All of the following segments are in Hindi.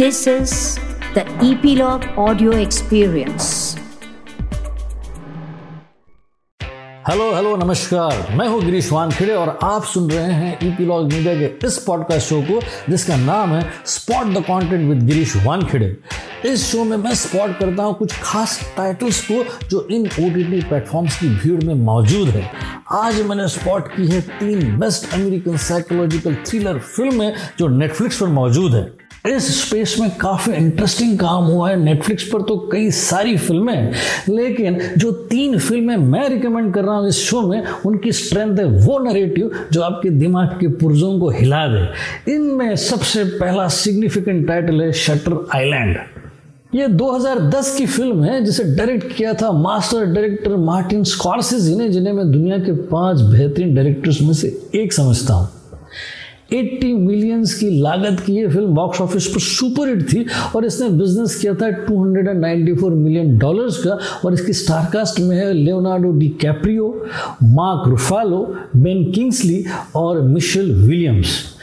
This is the Epilogue Audio Experience. Hello hello नमस्कार मैं हूँ गिरीश वानखेड़े और आप सुन रहे हैं ईपीलॉग मीडिया के इस पॉडकास्ट शो को, जिसका नाम है spot the content with Girish Wankhede. इस शो में मैं स्पॉट करता हूँ कुछ खास टाइटल्स को जो इन ओ प्लेटफॉर्म्स की भीड़ में मौजूद है। आज मैंने स्पॉट की है तीन बेस्ट अमेरिकन साइकोलॉजिकल थ्रिलर फ़िल्में जो नेटफ्लिक्स पर मौजूद है। इस स्पेस में काफ़ी इंटरेस्टिंग काम हुआ है। नेटफ्लिक्स पर तो कई सारी फ़िल्में लेकिन जो तीन फ़िल्में मैं रिकमेंड कर रहा हूँ इस शो में, उनकी स्ट्रेंथ है वो नरेटिव जो आपके दिमाग के पुर्जों को हिला दे। इनमें सबसे पहला सिग्निफिकेंट टाइटल है शटर आइलैंड ये 2010 की फ़िल्म है, जिसे डायरेक्ट किया था मास्टर डायरेक्टर मार्टिन स्कॉर्सेजी ने, जिन्हें मैं दुनिया के पाँच बेहतरीन डायरेक्टर्स में से एक समझता हूँ। 80 मिलियंस की लागत की ये फ़िल्म बॉक्स ऑफ़िस पर सुपर हिट थी और इसने बिज़नेस किया था 294 मिलियन डॉलर्स का और इसकी स्टारकास्ट में है Leonardo DiCaprio Mark Ruffalo, Ben Kingsley और मिशेल विलियम्स।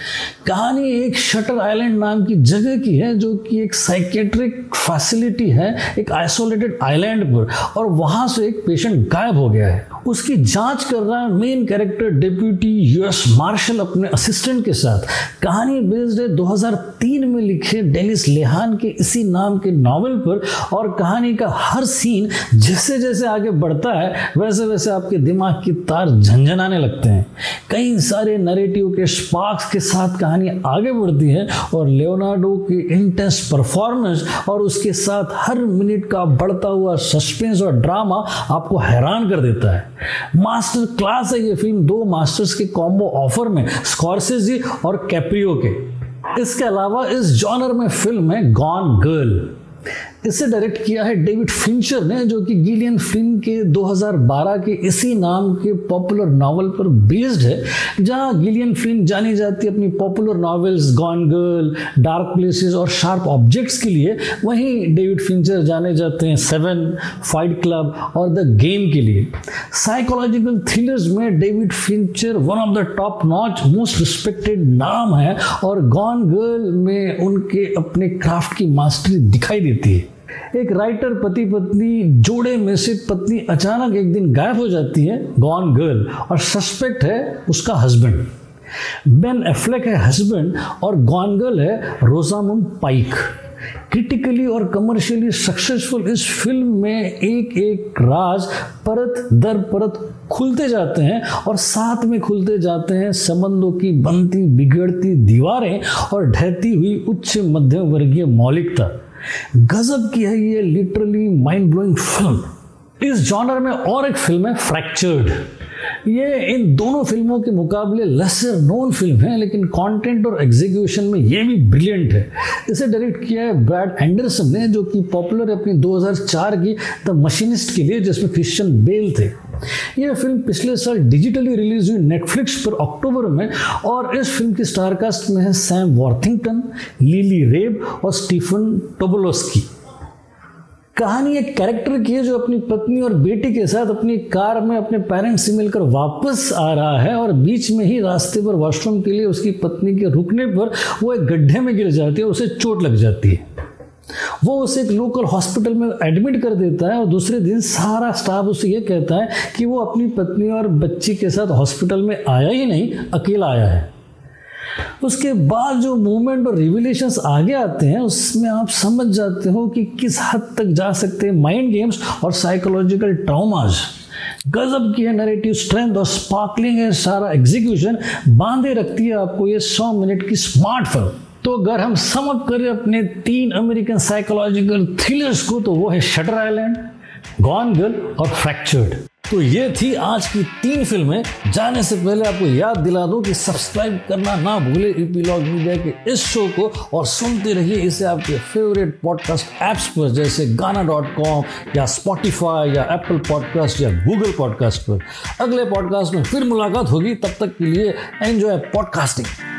कहानी एक शटर आइलैंड नाम की जगह की है जो कि एक साइकेट्रिक फैसिलिटी है, एक आइसोलेटेड आइलैंड पर और वहाँ से एक पेशेंट गायब हो गया है। उसकी जाँच कर रहा है main character deputy US marshal अपने असिस्टेंट के साथ। कहानी बेस्ड है 2003 में लिखे डेनिस लेहान के इसी नाम के नॉवल पर और कहानी का हर सीन जैसे जैसे आगे बढ़ता है वैसे वैसे आपके दिमाग की तार झंझनाने लगते हैं। कई सारे नरेटिव के स्पार्क्स के साथ कहानी आगे बढ़ती है और लियोनार्डो की इंटेंस परफॉर्मेंस और उसके साथ हर मिनट का बढ़ता हुआ सस्पेंस और ड्रामा आपको हैरान कर देता है। मास्टर क्लास है ये फ़िल्म दो मास्टर्स के कॉम्बो ऑफ़र में स्कॉर्सेजी और कैप्रियो के। इसके अलावा इस जॉनर में फ़िल्म है गॉन गर्ल इसे डायरेक्ट किया है डेविड फिंचर ने, जो कि गिलियन फ़िल्म के 2012 के इसी नाम के पॉपुलर नावल पर बेस्ड है, जहाँ गिलियन फ़िल्म जानी जाती अपनी popular novels Gone Girl Dark Places और शार्प ऑब्जेक्ट्स के लिए। वहीं डेविड फिंचर जाने जाते हैं सेवन फाइट क्लब और द गेम के लिए। साइकोलॉजिकल थ्रिलर्स में David Fincher one of the top notch most respected नाम है और गॉन गर्ल में उनके अपने क्राफ्ट की मास्टरी दिखाई देती है। एक राइटर पति पत्नी जोड़े में से पत्नी अचानक एक दिन गायब हो जाती है गॉन गर्ल और सस्पेक्ट है उसका हस्बैंड बेन एफ्लेक है हस्बैंड और गॉन गर्ल है रोजामुन पाइक क्रिटिकली और कमर्शियली सक्सेसफुल इस फ़िल्म में एक एक राज परत दर परत खुलते जाते हैं और साथ में खुलते जाते हैं संबंधों की बनती, बिगड़ती दीवारें और ढहती हुई उच्च मध्यम वर्गीय मौलिकता। गजब की है ये लिटरली माइंड ब्लोइंग फ़िल्म इस जॉनर में और एक फ़िल्म है फ्रैक्चर्ड ये इन दोनों फ़िल्मों के मुकाबले लेसर नोन फ़िल्म है, लेकिन कंटेंट और एग्जीक्यूशन में ये भी ब्रिलियंट है. इसे डायरेक्ट किया है ब्रैड एंडरसन ने, जो कि पॉपुलर है अपनी 2004 की द मशीनिस्ट के लिए, जिसमें क्रिश्चियन बेल थे। यह फ़िल्म पिछले साल डिजिटली रिलीज़ हुई नेटफ्लिक्स पर अक्टूबर में और इस फ़िल्म की स्टारकास्ट में है सैम वॉर्थिंगटन लीली रेब और स्टीफन टोबोलोस्की कहानी एक कैरेक्टर की है जो अपनी पत्नी और बेटी के साथ अपनी कार में अपने पेरेंट्स से मिलकर वापस आ रहा है और बीच में ही रास्ते पर वॉशरूम के लिए उसकी पत्नी के रुकने पर वो एक गड्ढे में गिर जाती है उसे चोट लग जाती है। वो उसे एक लोकल हॉस्पिटल में एडमिट कर देता है और दूसरे दिन सारा स्टाफ उसे ये कहता है कि वो अपनी पत्नी और बच्ची के साथ हॉस्पिटल में आया ही नहीं, अकेला आया है। उसके बाद जो मूवमेंट और रिविलेशंस आगे आते हैं, उसमें आप समझ जाते हो कि किस हद तक जा सकते हैं माइंड गेम्स और साइकोलॉजिकल ट्राउमाज गजब की है नरेटिव स्ट्रेंथ और स्पार्कलिंग है सारा एग्जीक्यूशन बांधे रखती है आपको ये सौ मिनट की स्मार्ट फ़िल्म तो अगर हम समझ करें अपने तीन अमेरिकन साइकोलॉजिकल थ्रिलर्स को तो वो है शटर आइलैंड गॉन गर्ल और फ्रैक्चर्ड तो ये थी आज की तीन फ़िल्में। जाने से पहले आपको याद दिला दूँ कि सब्सक्राइब करना ना भूले ईपीलॉग मीडिया के इस शो को और सुनते रहिए इसे आपके फेवरेट पॉडकास्ट ऐप्स पर, जैसे गाना डॉट कॉम या स्पॉटिफाई या एप्पल पॉडकास्ट या गूगल पॉडकास्ट पर। अगले पॉडकास्ट में फिर मुलाकात होगी। तब तक के लिए एंजॉय पॉडकास्टिंग